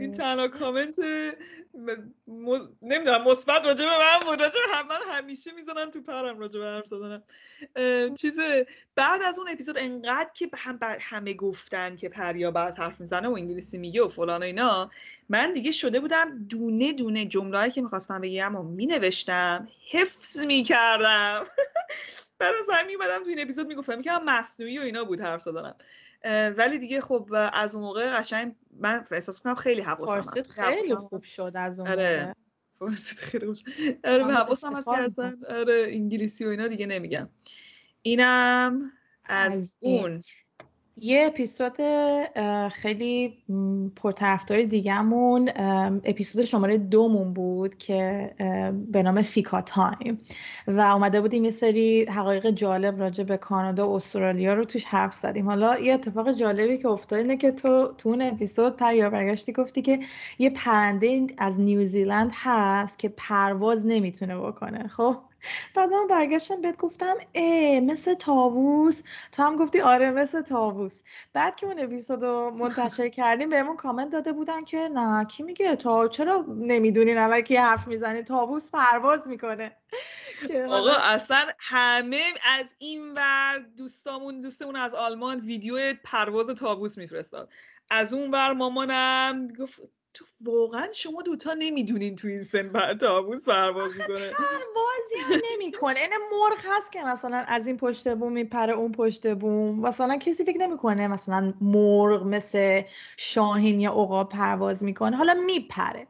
S1: این تنها کامنت نمی‌دونم مثبت راجع به من بود. راجع به من همیشه می‌زنن تو پرم راجع به حرف زدنم. چیز بعد از اون اپیزود انقدر که هم همه گفتن که پریا بعد حرف می‌زنه و انگلیسی میگه و فلان و اینا من دیگه شده بودم دونه دونه جمله که می‌خواستم بگم و مینوشتم حفظ می‌کردم. [laughs] برای همین میمدم تو این اپیزود می‌گفتم که مصنوعی و اینا بود حرف زدنم. ولی دیگه خب از اون موقع قشنگ من احساس می‌کنم خیلی حواسم
S2: هست. خیلی خوب شد از اون آره.
S1: موقع. خیلی خوب آره حواسم هست که اصلا آره انگلیسی و اینا دیگه نمیگم. اینم از, از اون.
S2: یه اپیزود خیلی پرطرفدار دیگهمون اپیزود شماره دومون بود که به نام Fika Time. و اومده بودیم یه سری حقایق جالب راجع به کانادا و استرالیا رو توش حرف زدیم. حالا یه اتفاق جالبی که افتاد اینه که تو تو اون اپیزود پر برگشتی گفتی که یه پرنده از نیوزیلند هست که پرواز نمی‌تونه بکنه. خب؟ بعد من برگشتم بهت گفتم ای مثل طاووس تو هم گفتی آره مثل طاووس بعد که اون اپیزود رو منتشر کردیم بهمون کامنت داده بودن که نه کی میگه تا؟ چرا نمی‌دونین کی حرف می‌زنی طاووس پرواز می‌کنه. [laughs]
S1: آقا اصلا همه از این ور دوستامون دوستمون از آلمان ویدیو پرواز تاووس میفرستاد. از اون ور مامانم گفت تو واقعا شما دوتا نمی‌دونین تو این سن بر تابوس پرواز می‌کنه.
S2: پروازی هم نمی‌کنه. این مرغ هست که مثلا از این پشت بوم میپره اون پشت بوم. مثلا کسی فکر نمی‌کنه مثلا مرغ مثل شاهین یا عقاب پرواز می‌کنه. حالا میپره.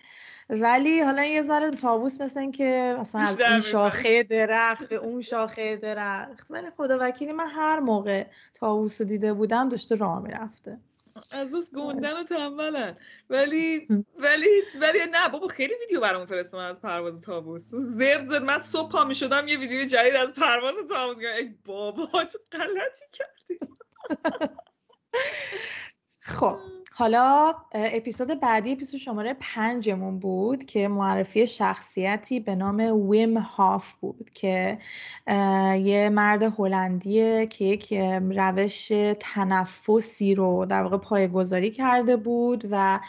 S2: ولی حالا یه ذره تابوس مثل که مثلا از این شاخه درخت به اون شاخه درخت. ولی خدا وکیلی من هر موقع تابوس رو دیده بودم داشته راه می‌رفته.
S1: از از گوندن و تنبلن. ولی ولی ولی نه بابا خیلی ویدیو برامون فرستم از پرواز تابوس. زرد زرد من صبح پا می شدم یه ویدیو جدید از پرواز تابوس ای بابا چه غلطی کردی. [laughs]
S2: خب. حالا اپیزود بعدی اپیزود شماره پنجمون بود که معرفی شخصیتی به نام ویم هاف بود که یه مرد هلندیه که یک روش تنفسی رو در واقع پایگذاری کرده بود و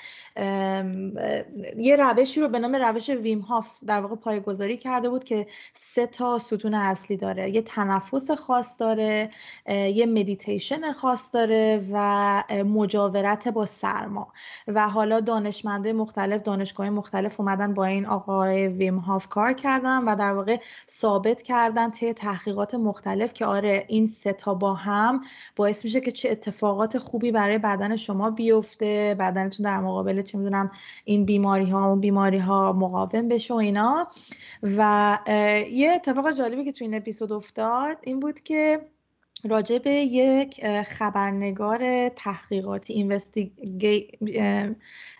S2: یه روشی رو به نام روش ویم هاف در واقع پایگذاری کرده بود که سه تا ستون اصلی داره. یه تنفس خاص داره یه مدیتیشن خاص داره و مجاورت با سرما. و حالا دانشمنده مختلف دانشگاه مختلف اومدن با این آقای ویم هاف کار کردن و در واقع ثابت کردن طی تحقیقات مختلف که آره این سه با هم باعث میشه که چه اتفاقات خوبی برای بدن شما بیفته بدنتون در مقابل چه می‌دونم این بیماری ها اون بیماری ها مقاوم بشه و اینا. و یه اتفاق جالبی که تو این اپیزود افتاد این بود که راجع به یک خبرنگار تحقیقاتی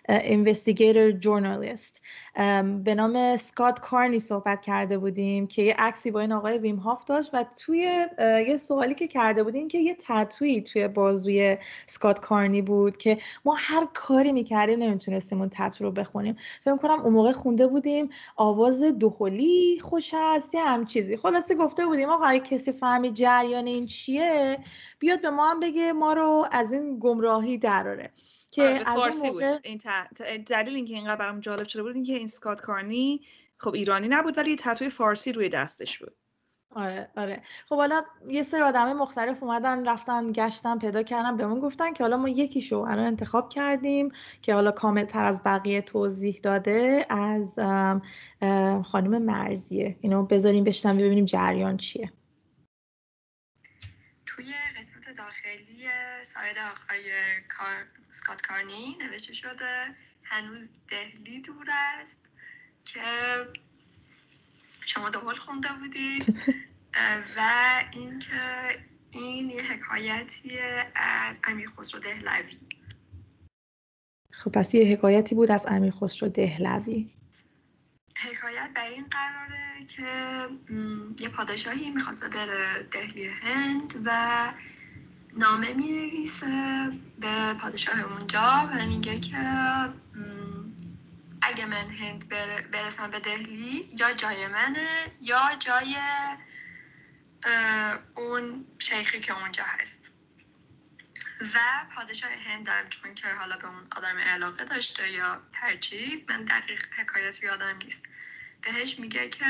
S2: اینوستیگیتر جورنالیست به نام سکات کارنی صحبت کرده بودیم که یه عکسی با این آقای ویم هاف داشت و توی یه سوالی که کرده بودیم که یه تطویی توی بازوی سکات کارنی بود که ما هر کاری می‌کردیم نمی‌تونستیم اون تطو رو بخونیم. فکر کنم اون موقع خونده بودیم آواز دوهلی خوش هست یه هم چیزی خلاصه گفته بودیم آقا کسی فهمی جریان این چیه بیاد به ما هم بگه ما رو از این گمراهی دراره.
S1: که آره، از فارسی موقع... بود. این دلیل اینکه اینقدر برام جالب شده بود اینکه این سکات کارنی خب ایرانی نبود ولی تتوی فارسی روی دستش بود.
S2: آره آره. خب حالا یه سری آدم مختلف اومدن رفتن گشتن پیدا کردن بهمون گفتن که حالا ما یکی شو الان انتخاب کردیم که حالا کامل تر از بقیه توضیح داده از خانم مرزیه. اینو بذاریم بشتن ببینیم جریان چیه.
S3: داخلی ساید آقای کار... سکات کارنی نوشته شده. هنوز دهلی دور است که شما دوبال خونده بودید. و اینکه این یه حکایتی از امیر خسرو دهلوی.
S2: خب پس یه حکایتی بود از امیر خسرو دهلوی.
S3: حکایت بر این قراره که یه پادشاهی می‌خواسته بره دهلی هند و نامه می نویسه به پادشاه اونجا و میگه که اگه من هند برسم به دهلی یا جای منه یا جای اون شیخی که اونجا هست. و پادشاه هندم چون که حالا به اون آدم علاقه داشته یا ترجیح من دقیق حکایت یادم نیست. بهش میگه که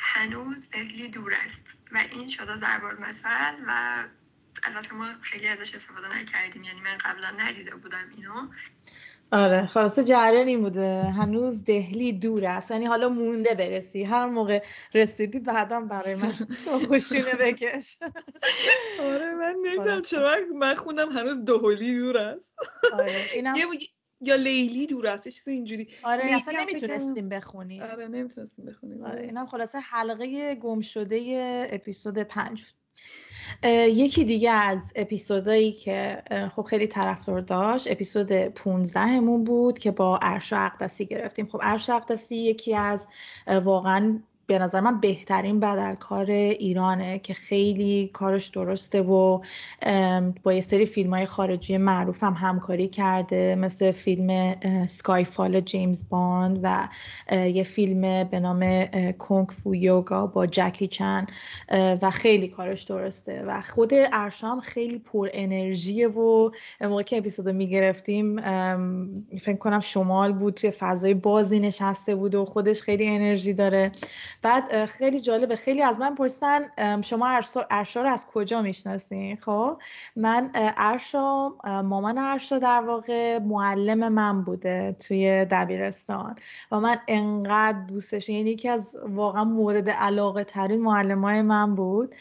S3: هنوز دهلی دور است و این شده ضرب مثل و البته ما خیلی ازش استفاده نکردیم. یعنی من قبلا ندیده بودم اینو.
S2: آره خلاصه جریان این بوده. هنوز دهلی دور است. یعنی حالا مونده برسی. هر موقع رسیدی بعدم برای من [laughs] خوشینه بکش.
S1: آره من نمی‌دونم چرا. من خوندم هنوز دهلی دور است. آره اینم... یا لیلی دور است چیز اینجوری.
S2: آره اصلا نمی‌تونستیم بخونیم.
S1: آره نمی‌تونستیم بخونیم.
S2: آره اینم خلاصه حلقه گم شده اپیزود پنج. یکی دیگه از اپیزودایی که خب خیلی طرفدار داشت اپیزود 15 همون بود که با ارشا اقدسی گرفتیم. خب ارشا اقدسی یکی از واقعا به نظر من بهترین بدلکار ایرانه که خیلی کارش درسته و با یه سری فیلم های خارجی معروف هم همکاری کرده مثل فیلم فال جیمز باند و یه فیلم به نام کونگ فو یوگا با جکی چن و خیلی کارش درسته و خود ارشام خیلی پر انرژیه و موقع که اپیزودو می‌گرفتیم فکر کنم شمال بود توی فضای بازی نشسته بود و خودش خیلی انرژی داره. بعد خیلی جالبه. خیلی از من پرسیدن شما ارشا رو از کجا می‌شناسین؟ خب من ارشا مامان ارشا در واقع معلم من بوده توی دبیرستان. و من انقدر دوستش یعنی یکی از واقعا مورد علاقه ترین معلم های من بود.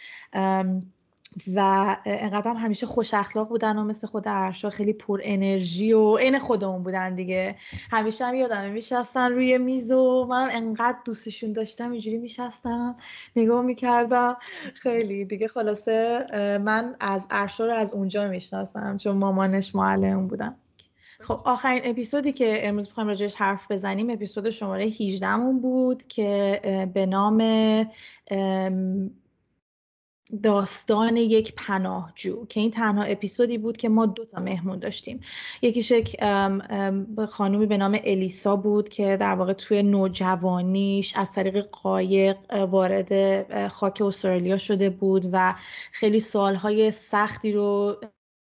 S2: و انقدر هم همیشه خوش اخلاق بودن و مثل خود ارشا خیلی پر انرژی و عین خودمون بودن دیگه. همیشه هم یادمه میشستن روی میز و منم انقدر دوستشون داشتم اینجوری میشستم نگاه می‌کردم. خیلی دیگه خلاصه من از ارشا رو از اونجا می‌شناسم چون مامانش معلم بودم خب آخرین اپیزودی که امروز می‌خوایم راجعش حرف بزنیم اپیزود شماره 18 مون بود که به نام داستان یک پناهجو که این تنها اپیزودی بود که ما دو تا مهمون داشتیم. یکیش یک خانومی به نام الیسا بود که در واقع توی نوجوانیش از طریق قایق وارد خاک استرالیا شده بود و خیلی سالهای سختی رو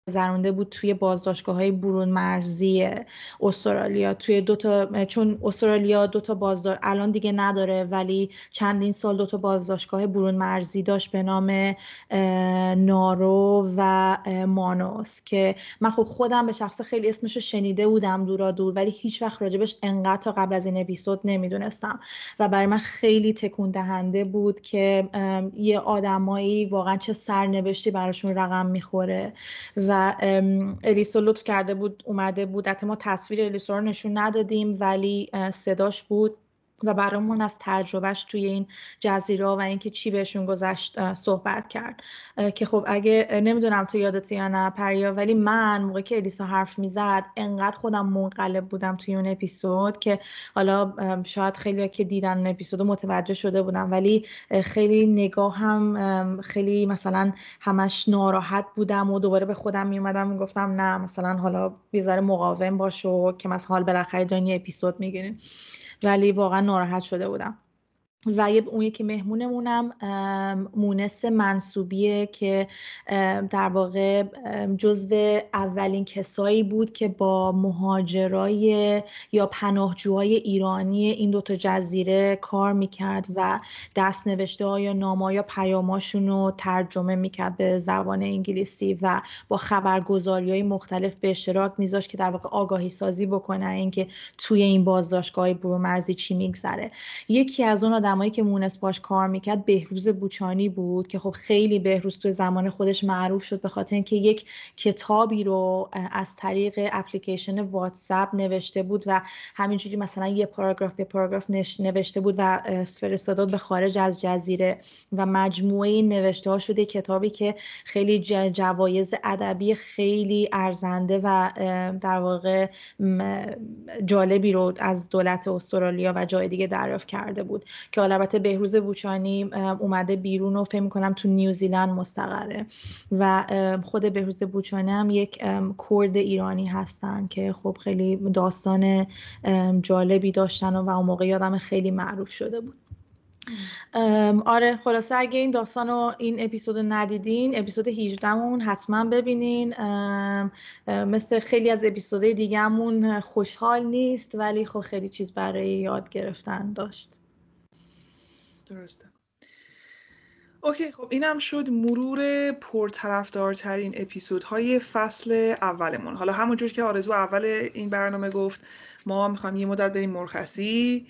S2: گذرونده بود توی بازداشتگاه های برون مرزی استرالیا. توی دو تا چون استرالیا دو تا بازداشت الان دیگه نداره ولی چندین سال دو تا بازداشتگاه برون مرزی داشت به نام نارو و مانوس که من خب خودم به شخص خیلی اسمشو شنیده بودم دورا دور ولی هیچ وقت راجبش انقدر تا قبل از این اپیزود نمی‌دونستم. و برای من خیلی تکون دهنده بود که یه آدمایی واقعا چه سرنوشتی براشون رقم می‌خوره و الیسا لطف کرده بود اومده بود. حتی ما تصویر الیسا رو نشون ندادیم ولی صداش بود. و برامون از تجربهش توی این جزیره و اینکه چی بهشون گذشت صحبت کرد. که خب اگه نمی‌دونم تو یادت یا نه پریا ولی من موقع که الیسا حرف می‌زد انقدر خودم منقلب بودم توی اون اپیزود که حالا شاید خیلی که دیدن اون اپیزود متوجه شده بودم ولی خیلی نگاه هم خیلی مثلا همش ناراحت بودم و دوباره به خودم میومدم می‌گفتم نه مثلا حالا بیزاره مقاوم باش و که مثلا حال بالاخره جانی اپیزود می‌گیریم. ولی واقعا ناراحت شده بودم. و اون یکی مهمونمونم مونس منصوبیه که در واقع جزو اولین کسایی بود که با مهاجرای یا پناهجوهای ایرانی این دوتا جزیره کار می‌کرد و دست نوشته یا ناما یا پیاماشون رو ترجمه می‌کرد به زبان انگلیسی و با خبرگزاری های مختلف به اشتراک میذاشت که در واقع آگاهی سازی بکنه اینکه توی این بازداشتگاه برو مرزی چی میگذره. یکی از اون آدم آدمایی که مونس باش کار می‌کرد بهروز بوچانی بود که خب خیلی بهروز تو زمان خودش معروف شد به خاطر اینکه یک کتابی رو از طریق اپلیکیشن واتساپ نوشته بود و همینجوری مثلا یه پاراگراف به پاراگراف نوشته بود و فرستاد به خارج از جزیره و مجموعه این نوشته ها شده کتابی که خیلی جوایز ادبی خیلی ارزنده و در واقع جالبی رو از دولت استرالیا و جای دیگه دریافت کرده بود. که البته بهروز بوچانی اومده بیرون و فکر می‌کنم تو نیوزیلند مستقره. و خود بهروز بوچانی هم یک کرد ایرانی هستن که خب خیلی داستان جالبی داشتن و اون موقع یادم خیلی معروف شده بود. آره خلاصه اگه این داستان و این اپیزود ندیدین اپیزود 18 مون حتما ببینین. مثل خیلی از اپیزودهای دیگهمون خوشحال نیست ولی خب خیلی چیز برای یاد گرفتن داشت.
S1: درسته. اوکی خب اینم شد مرور پرطرفدارترین اپیزودهای فصل اولمون. حالا همونجور که آرزو اول این برنامه گفت ما می‌خوایم یه مدت بریم مرخصی.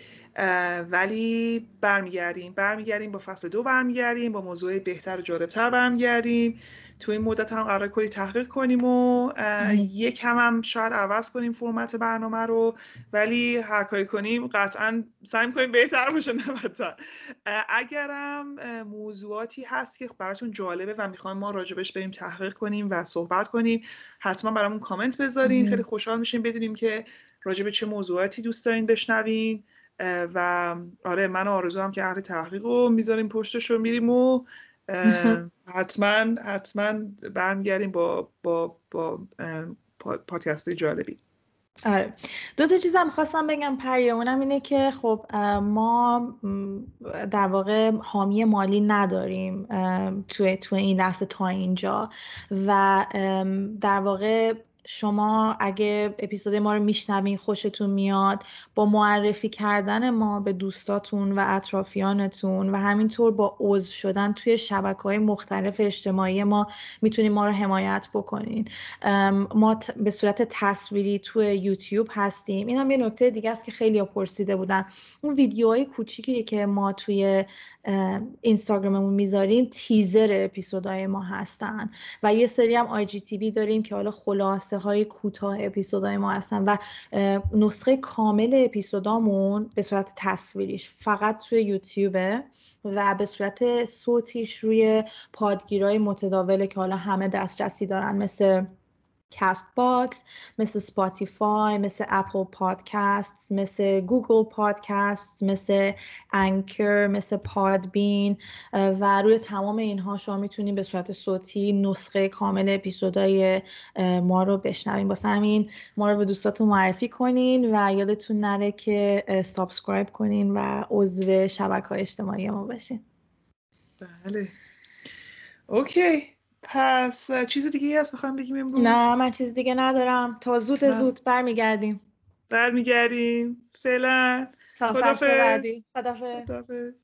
S1: ولی برمیگردیم. برمیگردیم با فصل دو برمیگردیم با موضوع بهتر و جالبتر برمیگردیم. تو این مدت هم قرار کلی تحقیق کنیم و یک هم, هم شاید عوض کنیم فرمت برنامه رو ولی هر کاری کنیم قطعا سعی کنیم بهتر باشه نه اگرم موضوعاتی هست که براتون جالبه و می‌خوایم ما راجبش بریم تحقیق کنیم و صحبت کنیم حتما برامون کامنت بذارین. خیلی خوشحال میشیم بدونیم که راجب چه موضوعاتی دوست دارین بشنوین. و آره من آرزو هم که اهل تحقیق رو می‌ذاریم پشتش رو میریم و حتما حتما برمیگردیم با با با پادکست جالبی.
S2: آره. دو تا چیزم خواستم بگم پریه اونم اینه که خب ما در واقع حامی مالی نداریم توی, توی این لحظه تا اینجا و در واقع شما اگه اپیزود ما رو میشنوین خوشتون میاد با معرفی کردن ما به دوستاتون و اطرافیانتون و همینطور با عضو شدن توی شبکه های مختلف اجتماعی ما می‌تونین ما رو حمایت بکنین. ما به صورت تصویری توی یوتیوب هستیم. این هم یه نکته دیگه است که خیلی پرسیده بودن. اون ویدیوهای کوچیکی که ما توی اینستاگراممون می‌ذاریم تیزر اپیزودهای ما هستن و یه سری هم آی جی تی داریم که حالا خلاصه های کوتاه اپیزودهای ما هستن و نسخه کامل اپیزودامون به صورت تصویریش فقط توی یوتیوبه و به صورت صوتیش روی پادگیرهای متداوله که حالا همه دسترسی دارن مثل CastBox مثل Spotify مثل Apple Podcast مثل Google Podcast مثل Anchor مثل Podbean و روی تمام اینها شما می‌تونید به صورت صوتی نسخه کامل اپیزودهای ما رو بشنوین. واسه همین ما رو به دوستاتون معرفی کنین و یادتون نره که subscribe کنین و عضو شبکه های اجتماعی ما باشین.
S1: بله. اوکی. پس چیز دیگه هست بخوام بگیم امروز؟
S2: نه من چیز دیگه ندارم. تا زود نه. زود برمیگردیم.
S1: برمیگردیم. فعلا.
S2: خدافظ خدافظ